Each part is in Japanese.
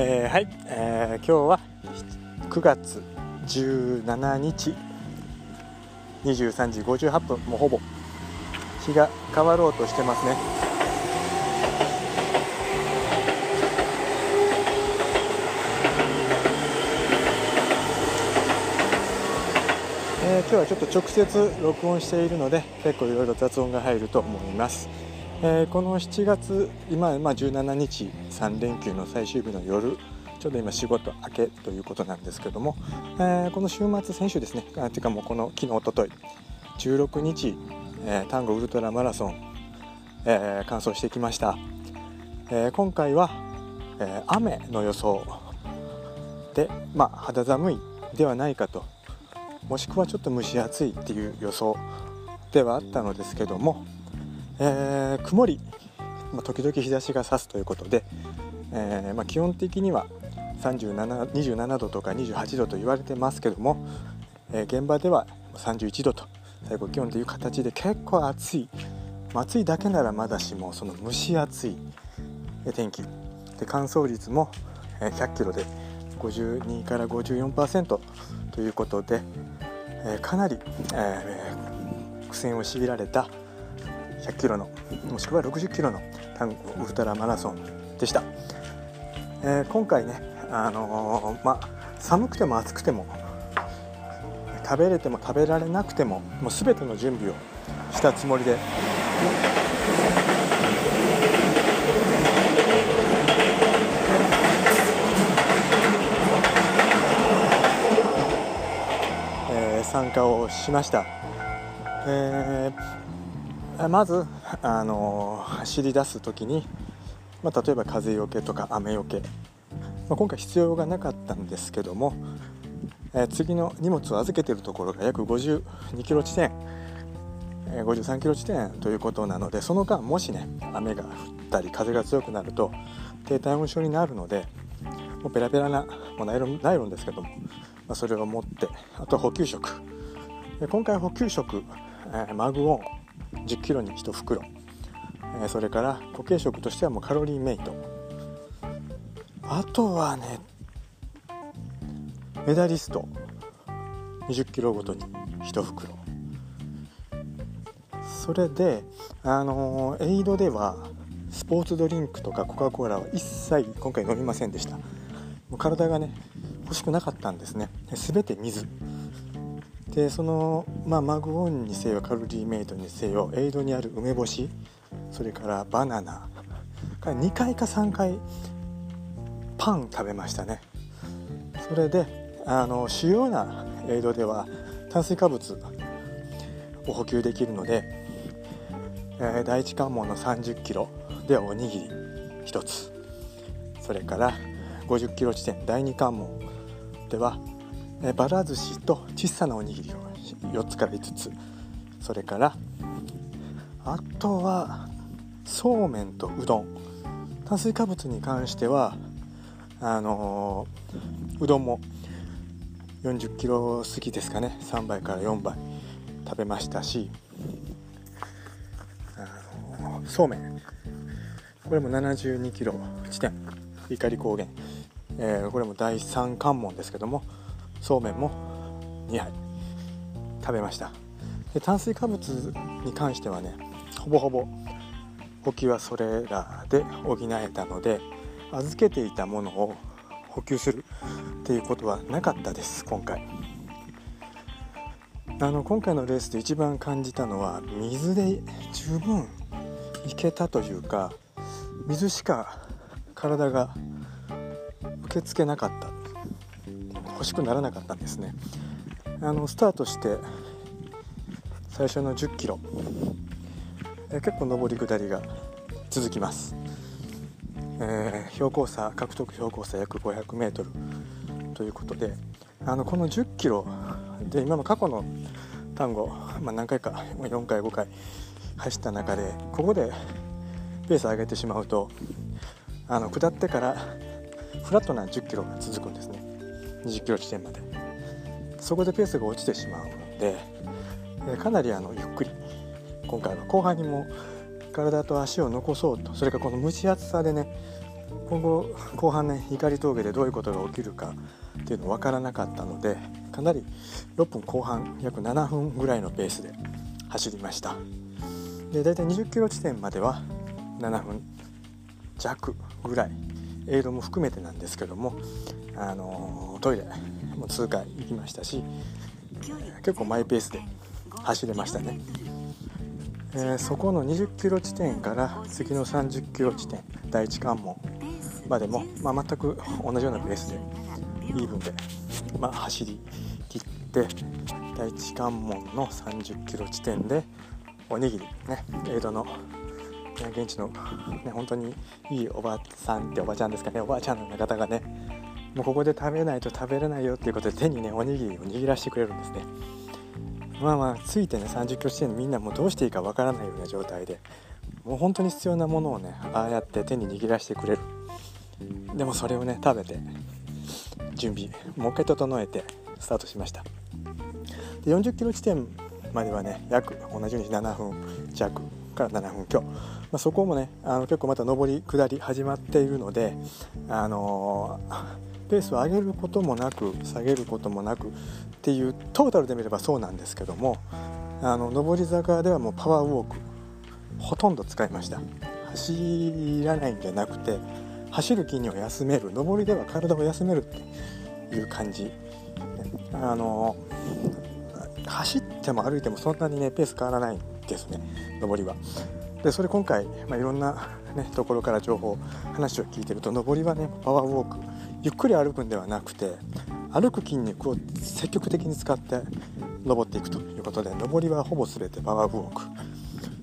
えー、はい、えー、今日は9月17日23時58分もうほぼ。日が変わろうとしてますね。えー、今日はちょっと直接録音しているので結構いろいろ雑音が入ると思います、えー、この7月今、まあ、17日3連休の最終日の夜ちょうど今仕事明けということなんですけども、えー、この週末先週ですねあていうかもうこの昨日おととい16日、えー、単語ウルトラマラソン、えー、完走してきました、えー、今回は、え雨の予想で、まあ、肌寒いではないかともしくはちょっと蒸し暑いっていう予想ではあったのですけども、え曇り、まあ、時々日差しが差すということで、えまあ、基本的には37 27度とか28度と言われてますけども、え現場では31度と最高気温という形で結構暑い。暑いだけならまだしもその蒸し暑い天気。で乾燥率も100キロで52から54%ということでかなり、えー、苦戦を強いられた100キロのもしくは60キロのタンゴウルトラマラソンでした、えー、今回ね、あのー、まあ、寒くても暑くても食べれても食べられなくてももう全ての準備をしたつもりでえ参加をしました、えー、まず、あの走り出す時に、まあ、例えば風よけとか雨よけ、まあ、今回必要がなかったんですけどもえー、次の荷物を預けているところが約52キロ地点、えー、53キロ地点ということなのでその間もしね雨が降ったり風が強くなると低体温症になるのでもうペラペラなもうナイロンナイロンですけども、まあ、それを持ってあとは補給食。今回補給食、えー、マグオン10キロに1袋、え、それから固形食としてはもうカロリーメイト。あとはねメダリスト。20キロごとに1袋それであのエイドではスポーツドリンクとかコカ・コーラは一切今回飲みませんでした。もう体がね欲しくなかったんですね。全て水。でその、まあ、マグオンにせよカロリーメイトにせよエイドにある梅干しそれからバナナ2回か3回パン食べましたね。それであの主要なエイドでは炭水化物を補給できるので、えー、第一関門の30キロではおにぎり1つ。それから50キロ地点第2関門では、え、ばら寿司と小さなおにぎりを4つから5つ。それからあとはそうめんとうどん。炭水化物に関してはあのー、うどんも40キロ過ぎですかね。3杯から4杯食べましたしあのそうめん。これも72キロ地点。怒り高原、えー、これも第3関門ですけども。そうめんも2杯。食べました。で炭水化物に関してはねほぼほぼ補給はそれらで補えたので預けていたものを補給するっていうことはなかったです今回。あの今回のレースで一番感じたのは水で十分いけたというか水しか体が受け付けなかった。欲しくならなかったんですね。あのスタートして最初の1 0キロ。え結構上り下りが続きます、えー、標高差獲得標高差約 500m ということであのこの1 0キロで今の過去の単語、まあ、何回か4回5回走った中でここでペース上げてしまうとあの下ってからフラットな1 0キロが続くんですね。2 0キロ地点まで。そこでペースが落ちてしまうのでかなりあのゆっくり今回は後半にも体と足を残そうとそれからこの蒸し暑さでね今後後半ね光峠でどういうことが起きるかっていうの分からなかったのでかなり6分後半約7分ぐらいのペースで走りました。で大体20キロ地点までは7分弱ぐらいエイドも含めてなんですけども、あのトイレも通過行きましたし結構マイペースで走れましたね、えー、そこの20キロ地点から次の30キロ地点第一関門までも、まあ、全く同じようなペースでイーブンで、まあ、走り切って第一関門の30キロ地点でおにぎりねエイドの現地の、ね、本当にいいおばさんっておばちゃんですかね。おばあちゃんの方がねもうここで食べないと食べれないよっていうことで手にねおにぎりを握らせてくれるんですね。まあまあついてね30キロ地点でみんなもうどうしていいかわからないような状態でもう本当に必要なものをねああやって手に握らせてくれる。でもそれをね食べて準備もう一回整えてスタートしました。で40キロ地点まではね約同じように7分弱から7分強、まあ、そこもねあの結構また上り下り始まっているので、あのー、ペースを上げることもなく下げることもなくっていうトータルで見ればそうなんですけどもあの上り坂ではもうパワーウォークほとんど使いました。走らないんじゃなくて走る筋肉を休める。上りでは体を休めるっていう感じ。あの走っても歩いてもそんなにねペース変わらないですね上りは。でそれ今回、まあ、いろんな、ね、ところから情報話を聞いてると上りはねパワーウォークゆっくり歩くんではなくて歩く筋肉を積極的に使って登っていくということで上りはほぼ全てパワーウォーク。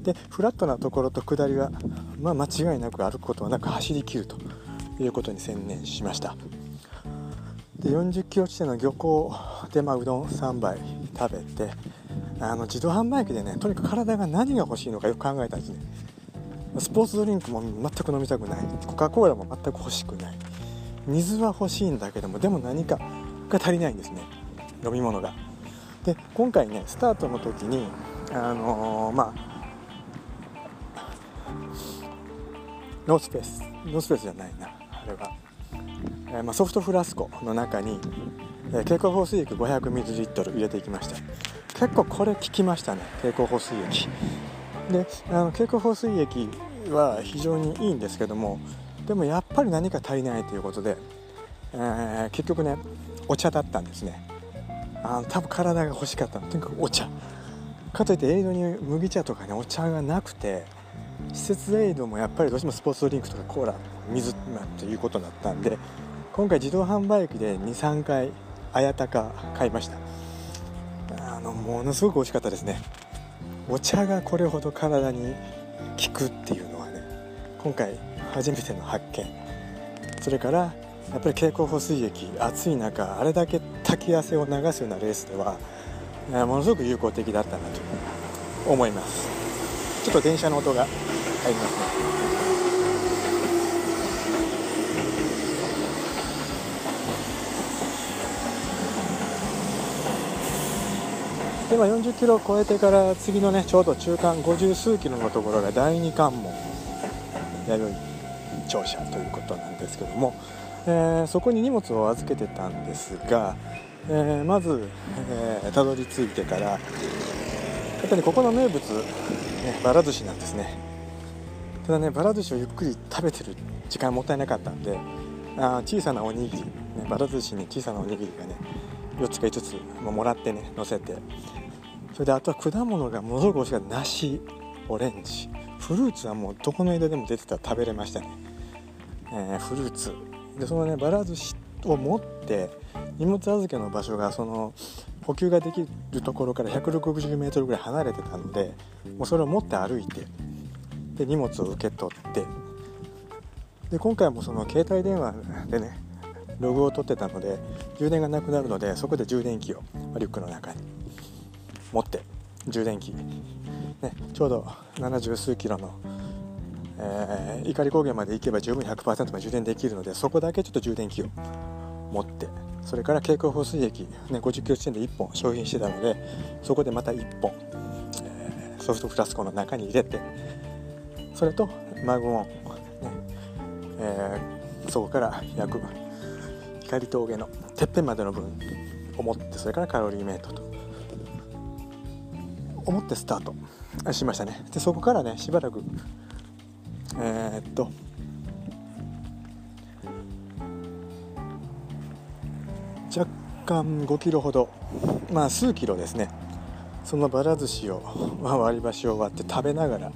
でフラットなところと下りは、まあ、間違いなく歩くことはなく走りきるということに専念しました。で40キロ地点の漁港で、まあ、うどん3杯食べてあの自動販売機でねとにかく体が何が欲しいのかよく考えたんですね。スポーツドリンクも全く飲みたくない。コカ・コーラも全く欲しくない。水は欲しいんだけどもでも何かが足りないんですね。飲み物が。で今回ねスタートの時にあのー、まあノースペース。ノースペースじゃないな。あれは、えー、まあ、ソフトフラスコの中に、えー、蛍光放水液 500ml 入れていきました。結構これ効きましたね。蛍光放水液。であの蛍光放水液は非常にいいんですけどもでもやっぱり何か足りないということで、えー、結局ねお茶だったんですね。あの多分体が欲しかったの。とにかくお茶。かといってエイドに麦茶とかねお茶がなくて施設エイドもやっぱりどうしてもスポーツドリンクとかコーラ水ということだったんで今回自動販売機で23回綾鷹買いました。のものすごく美味しかったですね。お茶がこれほど体に効くっていうのはね今回初めての発見。それからやっぱり蛍光補水液暑い中あれだけ滝汗を流すようなレースではものすごく有効的だったなと思います。ちょっと電車の音が入りますね。でま40キロを超えてから次のねちょうど中間50数キロのところが第二関門弥生庁舎ということなんですけども、えー、そこに荷物を預けてたんですが、えー、まず、えー、たどり着いてからやっぱりここの名物、ね、ばら寿司なんですね。ただねばら寿司をゆっくり食べてる時間もったいなかったんであ小さなおにぎり、ね、ばら寿司に小さなおにぎりがね4つか5つもらってね乗せてそれであとは果物がものすごく美味しかった梨オレンジ。フルーツはもうどこの間でも出てたら食べれましたね、えー、フルーツ。でそのねばら寿司を持って荷物預けの場所がその補給ができるところから 160m ぐらい離れてたのでもうそれを持って歩いてで荷物を受け取ってで今回もその携帯電話でねログを取ってたので充電がなくなるのでそこで充電器をリュックの中に持って充電器、ね、ちょうど70数キロの、えー、碇高原まで行けば十分100%まで充電できるのでそこだけちょっと充電器を持ってそれから蛍光放水液、ね、50キロ地点で1本消費してたのでそこでまた1本、えー、ソフトフラスコの中に入れてそれとマグオン、ね、えー、そこから約光峠のてっぺんまでの分思ってそれからカロリーメイトと。思ってスタート。しましたね。でそこからねしばらくえー、っと若干5キロほどまあ数キロですね。そのばら寿司を、まあ、割り箸を割って食べながら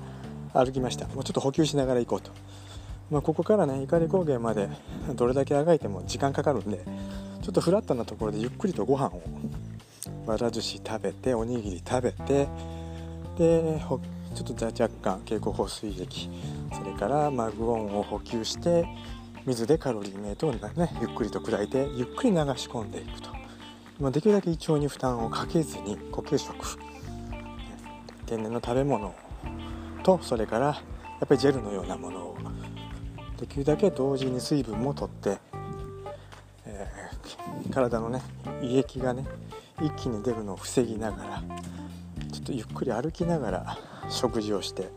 歩きました。もうちょっと補給しながら行こうと、まあ、ここからね碇高原までどれだけあがいても時間かかるんでちょっとフラットなところでゆっくりとご飯をばら寿司食べておにぎり食べてでちょっと若干経口補水液それからマグオンを補給して水でカロリーメイトを、ね、ゆっくりと砕いてゆっくり流し込んでいくと、まあ、できるだけ胃腸に負担をかけずに固形食。天然の食べ物とそれからやっぱりジェルのようなものを。できるだけ同時に水分もとって、えー、体のね胃液がね一気に出るのを防ぎながらちょっとゆっくり歩きながら食事をして、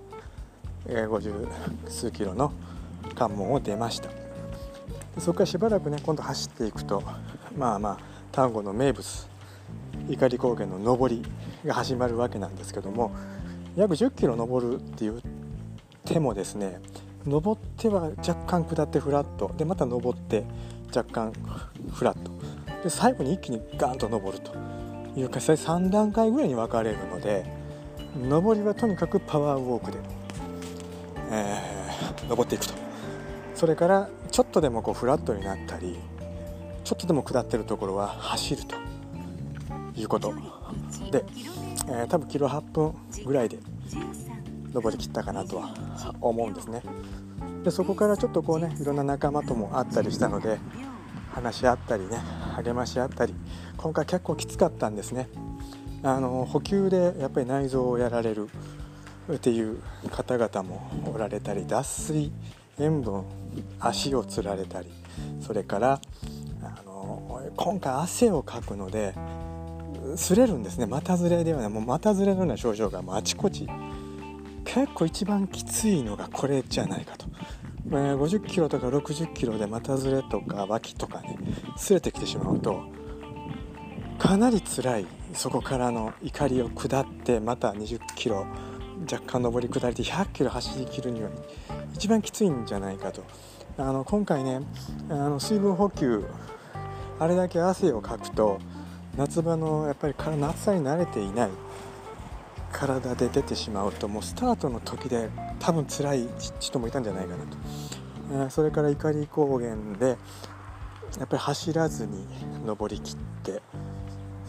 え、50数キロの関門を出ました。でそこからしばらくね今度走っていくとまあまあ丹後の名物碇高原の上りが始まるわけなんですけども約1 0キロ登るっていう手もですね登っては若干下ってフラット。でまた登って若干フラット。で最後に一気にガーンと登ると。いうか3段階ぐらいに分かれるので上りはとにかくパワーウォークで、えー、登っていくと。それからちょっとでもこうフラットになったりちょっとでも下ってるところは走ると。いうこと。で、えー、多分キロ8分ぐらいで登りきったかなとは思うんですね。でそこからちょっとこうねいろんな仲間とも会ったりしたので話し合ったりね励まし合ったり今回結構きつかったんですね。あの補給でやっぱり内臓をやられるっていう方々もおられたり脱水塩分足をつられたりそれからあの今回汗をかくので擦れるんですね。股ずれではない。もう股ずれのような症状がもうあちこち。結構一番きついのがこれじゃないかと、えー、50キロとか60キロで股ずれとか脇とかね擦れてきてしまうとかなり辛いそこからの怒りを下ってまた20キロ若干上り下りで100キロ走りきるには一番きついんじゃないかと。あの今回ねあの水分補給あれだけ汗をかくと夏場のやっぱり夏さに慣れていない体で出てしまうともうスタートの時で多分辛い人もいたんじゃないかなと、え、それから碇高原でやっぱり走らずに登りきって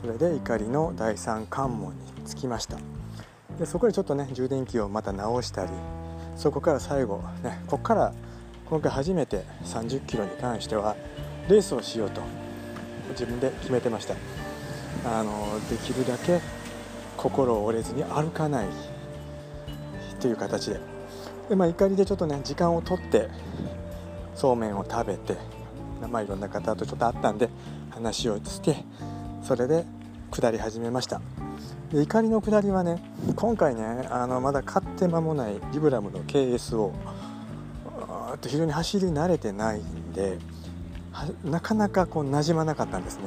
それで怒りの第三関門に着きました。でそこでちょっとね充電器をまた直したりそこから最後ねここから今回初めて30キロに関してはレースをしようと自分で決めてました。あのできるだけ心を折れずに歩かないという形で。で、まあ、怒りでちょっとね時間をとってそうめんを食べて、まあ、いろんな方とちょっと会ったんで話をしてそれで下り始めました。で怒りの下りはね今回ねあのまだ買って間もないリブラムの KS を非常に走り慣れてないんでなかなかこう馴染まなかったんですね。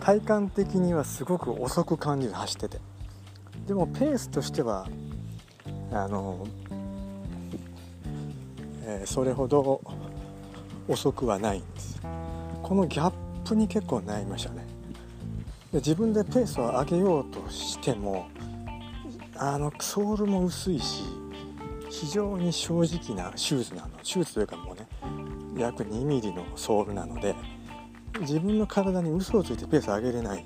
体感的にはすごく遅く感じる走ってて。でもペースとしてはあの、えー、それほど遅くはないんです。このギャップに結構悩みましたね。自分でペースを上げようとしてもあのソールも薄いし非常に正直なシューズなの。シューズというかもうね約 2mm のソールなので自分の体に嘘をついてペースを上げれない。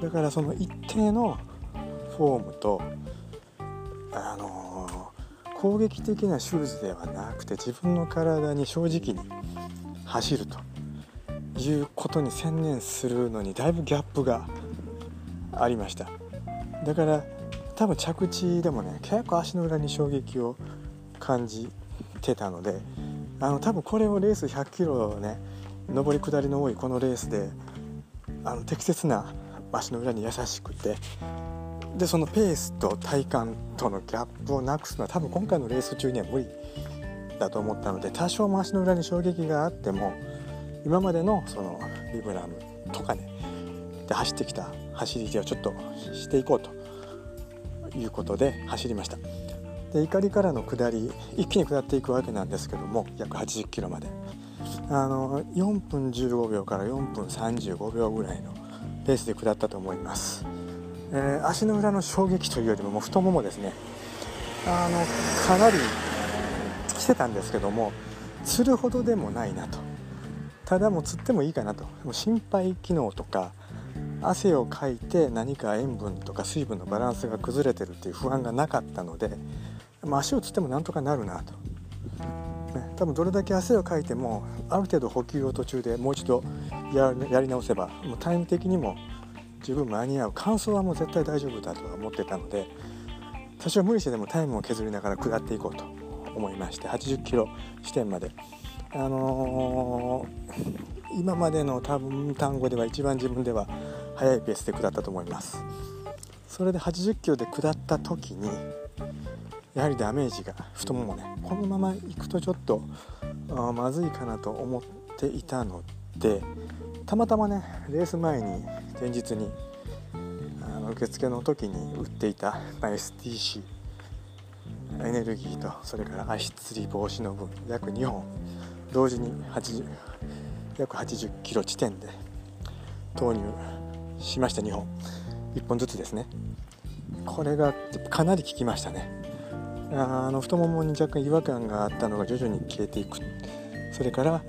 だからその一定のフォームとあのー、攻撃的なシューズではなくて自分の体に正直に走ると。いうことに専念するのにだいぶギャップがありました。だから多分着地でもね結構足の裏に衝撃を感じてたのであの多分これをレース100キロね上り下りの多いこのレースであの適切な足の裏に優しくてでそのペースと体幹とのギャップをなくすのは多分今回のレース中には無理だと思ったので多少も足の裏に衝撃があっても今までのそのビブラムとかねで走ってきた走り手をちょっとしていこうということで走りました。で怒りからの下り一気に下っていくわけなんですけども約80キロまで。あの4分15秒から4分35秒ぐらいのペースで下ったと思います、えー、足の裏の衝撃というよりももう太ももですね。あのかなり来てたんですけどもつるほどでもないなと。ただもう釣ってもいいかなと。も心肺機能とか汗をかいて何か塩分とか水分のバランスが崩れてるっていう不安がなかったので、まあ、足をつってもなんとかなるなと、ね、多分どれだけ汗をかいてもある程度補給を途中でもう一度やり直せばもうタイム的にも十分間に合う。乾燥はもう絶対大丈夫だとは思ってたので多少無理してでもタイムを削りながら下っていこうと思いまして80キロ地点まで。あのー、今までの多分単語では一番自分では速いペースで下ったと思います。それで80キロで下った時にやはりダメージが太ももねこのまま行くとちょっとまずいかなと思っていたのでたまたまねレース前に前日にあの受付の時に売っていた、まあ、STC エネルギーとそれから足つり防止の分約2本同時に80約80キロ地点で投入しました。2本。1本ずつですね。これがかなり効きましたね。あの太ももに若干違和感があったのが徐々に消えていく。それから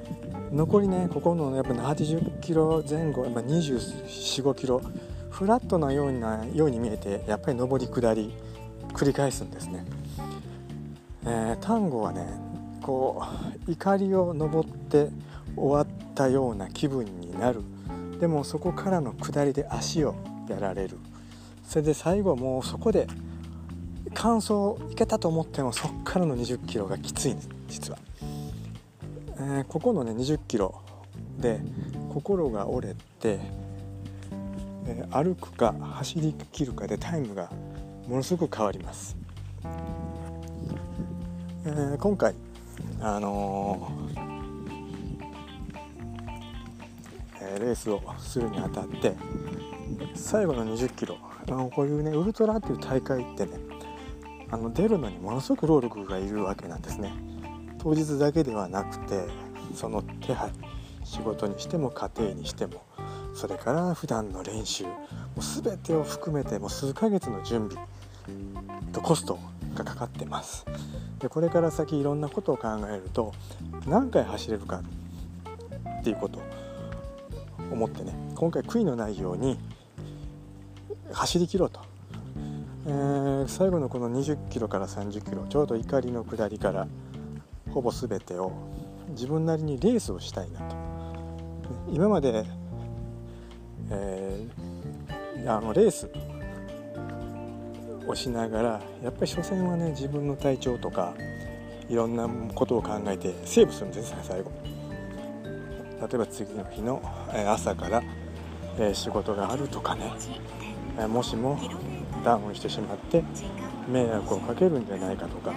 残りねここのやっぱ80キロ前後245キロフラットなようなように見えてやっぱり上り下り繰り返すんですね、えー、単語はねこう怒りを登って終わったような気分になる。でもそこからの下りで足をやられる。それで最後もうそこで完走いけたと思ってもそこからの2 0キロがきついんです実は、えー、ここのね2 0キロで心が折れて、えー、歩くか走りきるかでタイムがものすごく変わります、えー、今回あのえレースをするにあたって最後の2 0キロあのこういうねウルトラっていう大会ってねあの出るのにものすごく労力がいるわけなんですね。当日だけではなくてその手配仕事にしても家庭にしてもそれから普段の練習もう全てを含めてもう数ヶ月の準備とコストがかかってます。でこれから先いろんなことを考えると何回走れるかっていうことを思ってね今回悔いのないように走り切ろうと、えー、最後のこの20キロから30キロちょうど怒りの下りからほぼ全てを自分なりにレースをしたいなと。今まで、えー、あのレースをしながらやっぱり初戦はね自分の体調とかいろんなことを考えてセーブするんですね最後。例えば次の日の朝から仕事があるとかねもしもダウンしてしまって迷惑をかけるんじゃないかとか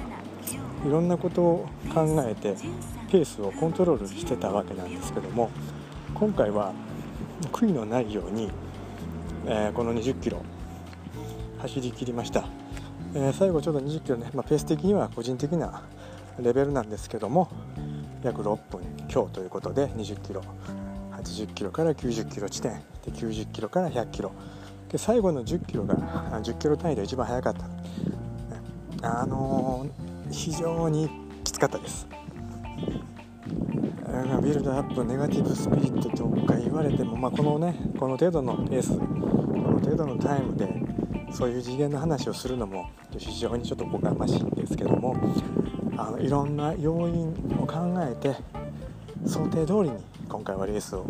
いろんなことを考えてペースをコントロールしてたわけなんですけども今回は悔いのないように、えこの20キロ走りきりました、え最後ちょうど20キロね、まあ、ペース的には個人的なレベルなんですけども約6分強ということで20キロ80キロから90キロ地点で90キロから100キロ。で最後の10キロが10キロ単位で一番速かった。あのー、非常にきつかったです。ビルドアップネガティブスピリットとか言われても、まあ、このねこの程度のペースこの程度のタイムでそういう次元の話をするのも非常にちょっとおこがましいんですけどもあのいろんな要因を考えて想定通りに今回はレースを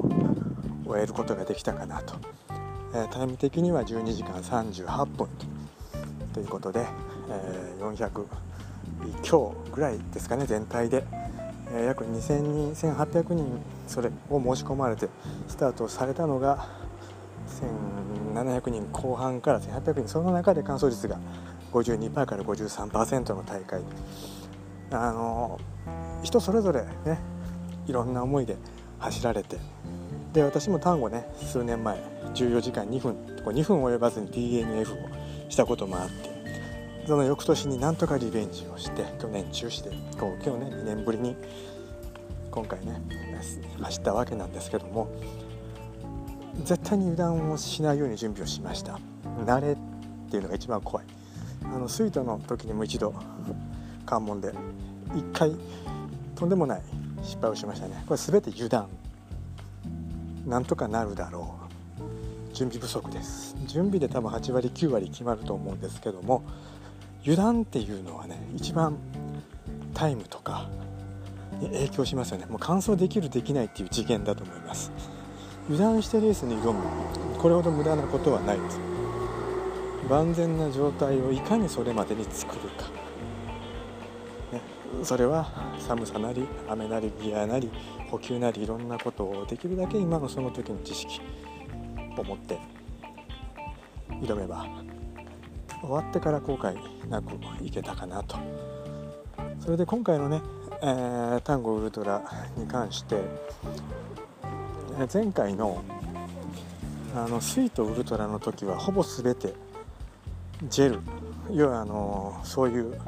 終えることができたかなと、えー、タイム的には12時間38分ということで、えー、400強ぐらいですかね全体で、えー、約2000人1800人それを申し込まれてスタートされたのが1700人後半から1800人その中で完走率が52%から53%の大会。あの人それぞれねいろんな思いで走られて。で私も単語ね数年前14時間2分2分及ばずに DNF をしたこともあって。その翌年になんとかリベンジをして去年中止でこう今日ね2年ぶりに今回ね走ったわけなんですけども。絶対に油断をしないように準備をしました。慣れっていうのが一番怖い。あのスイートの時にも一度関門で1回とんでもない失敗をしましたね。これ全て油断。なんとかなるだろう。準備不足です。準備で多分8割9割決まると思うんですけども油断っていうのはね一番タイムとかに影響しますよね。もう完走できるできないっていう次元だと思います。油断してレースに挑む。これほど無駄なことはないです。万全な状態をいかにそれまでに作るか、ね、それは寒さなり雨なりギアなり補給なりいろんなことをできるだけ今のその時の知識。を持って挑めば終わってから後悔なくいけたかなと。それで今回のね、えー、タンゴウルトラに関して前回のあのスイートウルトラの時はほぼ全てジェル。要はあのそういう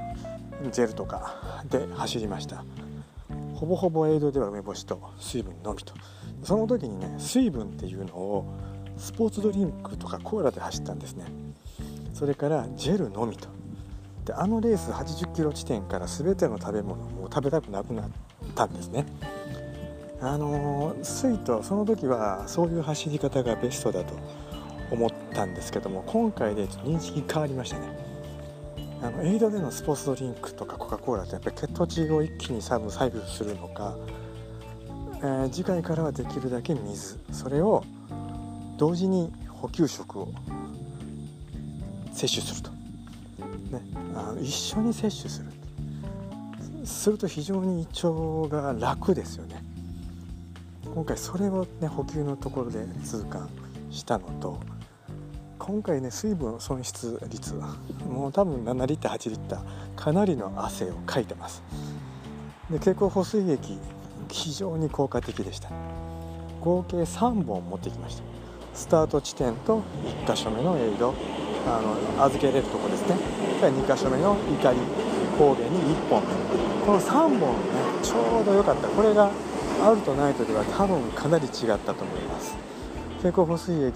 ジェルとかで走りました。ほぼほぼエイドでは梅干しと水分のみと。その時にね水分っていうのをスポーツドリンクとかコーラで走ったんですね。それからジェルのみと。であのレース80キロ地点から全ての食べ物を食べたくなくなったんですね。あのスイートその時はそういう走り方がベストだと思ったんですけども今回で認識変わりましたね。あのエイドでのスポーツドリンクとかコカ・コーラってやっぱり血糖値を一気に細部細部するのか、えー、次回からはできるだけ水それを同時に補給食を摂取すると、ね、あの一緒に摂取する。すると非常に胃腸が楽ですよね。今回それをね補給のところで痛感したのと今回ね水分損失率はもう多分7リッター8リッターかなりの汗をかいてます。で経口補水液非常に効果的でした。合計3本持ってきました。スタート地点と1箇所目のエイドあの預けれるとこですね。2箇所目の怒り高原に1本。この3本ねちょうど良かった。これがアウトナイトでは多分かなり違ったと思います。経口補水液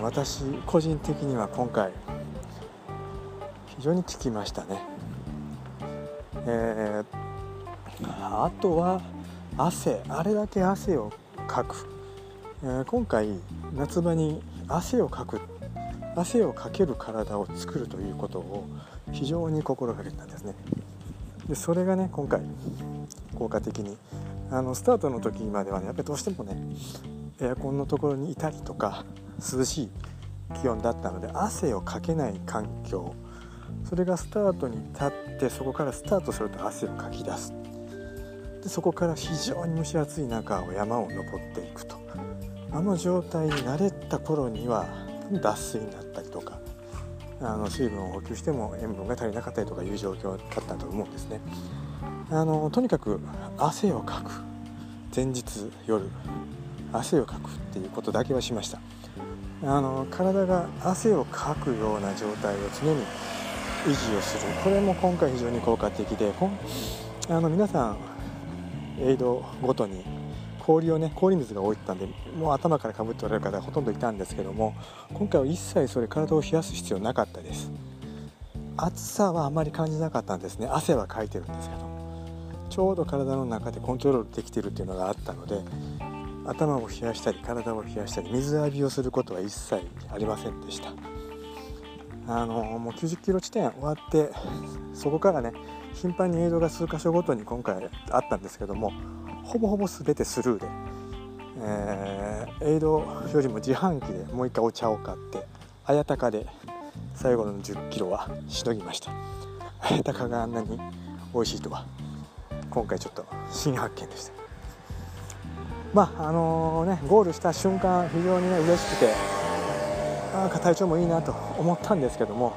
私個人的には今回非常に効きましたね。えー、あとは汗。あれだけ汗をかく、えー、今回夏場に汗をかく。汗をかける体を作るということを非常に心がけたんですね。でそれがね今回効果的に。あのスタートの時まではねやっぱりどうしてもねエアコンのところにいたりとか涼しい気温だったので汗をかけない環境。それがスタートに立ってそこからスタートすると汗をかき出す。でそこから非常に蒸し暑い中を山を登っていくと。あの状態に慣れた頃には脱水になったりとかあの水分を補給しても塩分が足りなかったりとかいう状況だったと思うんですね。あのとにかく汗をかく。前日夜汗をかくっていうことだけはしました。あの体が汗をかくような状態を常に維持をする。これも今回非常に効果的であの皆さんエイドごとに氷をね氷水が多いったんでもう頭からかぶっておられる方がほとんどいたんですけども今回は一切それ体を冷やす必要なかったです。暑さはあまり感じなかったんですね。汗はかいてるんですけど。ちょうど体の中でコントロールできてるっていうのがあったので頭を冷やしたり体を冷やしたり水浴びをすることは一切ありませんでした。あのもう90キロ地点終わってそこからね頻繁に映像が数箇所ごとに今回あったんですけどもほぼほぼ全てスルーで、えー、エイドよりも自販機でもう一回お茶を買って綾鷹で最後の10キロはしのぎました。綾鷹があんなに美味しいとは。今回ちょっと新発見でした。まああのね、ゴールした瞬間非常にね嬉しくてあ体調もいいなと思ったんですけども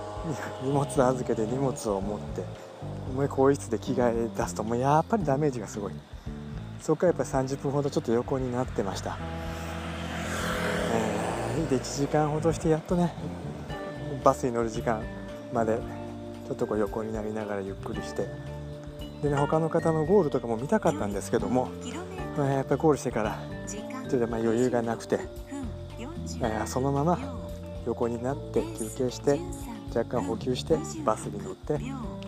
荷物預けて荷物を持ってもう更衣室で着替え出すともうやっぱりダメージがすごい。そこからやっぱり30分ほどちょっと横になってました、えー、で1時間ほどしてやっとねバスに乗る時間までちょっとこう横になりながらゆっくりしてでね他の方のゴールとかも見たかったんですけども、まあ、やっぱりゴールしてからちょっとまあ余裕がなくて、えー、そのまま横になって休憩して若干補給してバスに乗って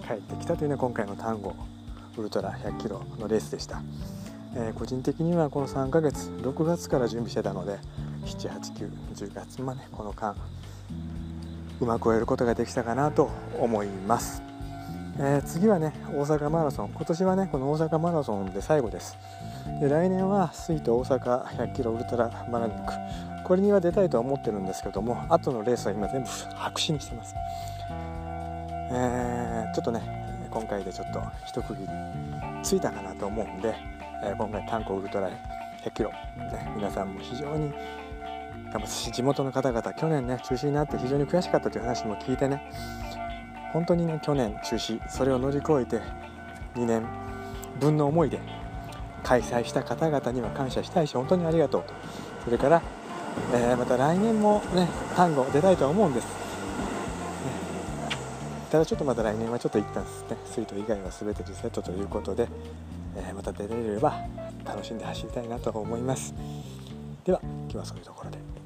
帰ってきたというのが今回の単語ウルトラ100キロのレースでした、えー、個人的にはこの3ヶ月6月から準備してたので78910月までこの間うまく終えることができたかなと思います、えー、次はね大阪マラソン。今年はねこの大阪マラソンで最後です。で来年は水と大阪100キロウルトラマラニック。これには出たいとは思ってるんですけども後のレースは今全部白紙にしてます、えー、ちょっとね今回でちょっと一区切りついたかなと思うんで、えー、今回単行ウルトラ100キロ、ね、皆さんも非常に地元の方々去年ね中止になって非常に悔しかったという話も聞いてね本当にね去年中止それを乗り越えて2年分の思いで開催した方々には感謝したいし本当にありがとうと。それからえー、また来年もね単語出たいとは思うんです、ね、ただちょっとまた来年はちょっと一旦ねスイート以外は全てリセットということで、えー、また出れれば楽しんで走りたいなと思います。では今日はそういうところで。